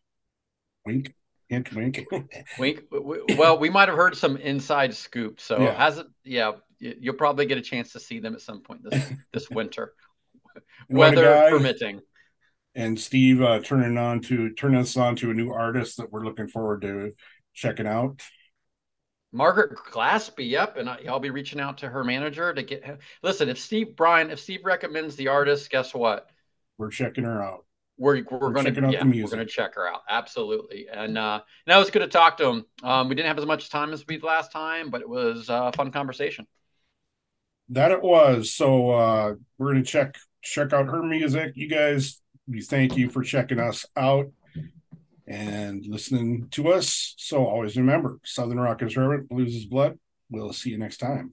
Wink, hint, wink. Wink. Well, we might have heard some inside scoop. So Yeah. as it, yeah, you'll probably get a chance to see them at some point this this winter, And what a weather guy. permitting. and Steve uh, turning on to turn us on to a new artist that we're looking forward to checking out. Margaret Glaspy, yep, and I- I'll be reaching out to her manager to get. Listen, if Steve Brian, if Steve recommends the artist, guess what? We're checking her out. We're we're, We're going to yeah, we're going to check her out absolutely. And uh, now it's good to talk to him. Um, we didn't have as much time as we did last time, but it was a fun conversation. That it was. So uh, we're gonna check check out her music. You guys, we thank you for checking us out and listening to us. So always remember, Southern Rock is reverent, blues is blood. We'll see you next time.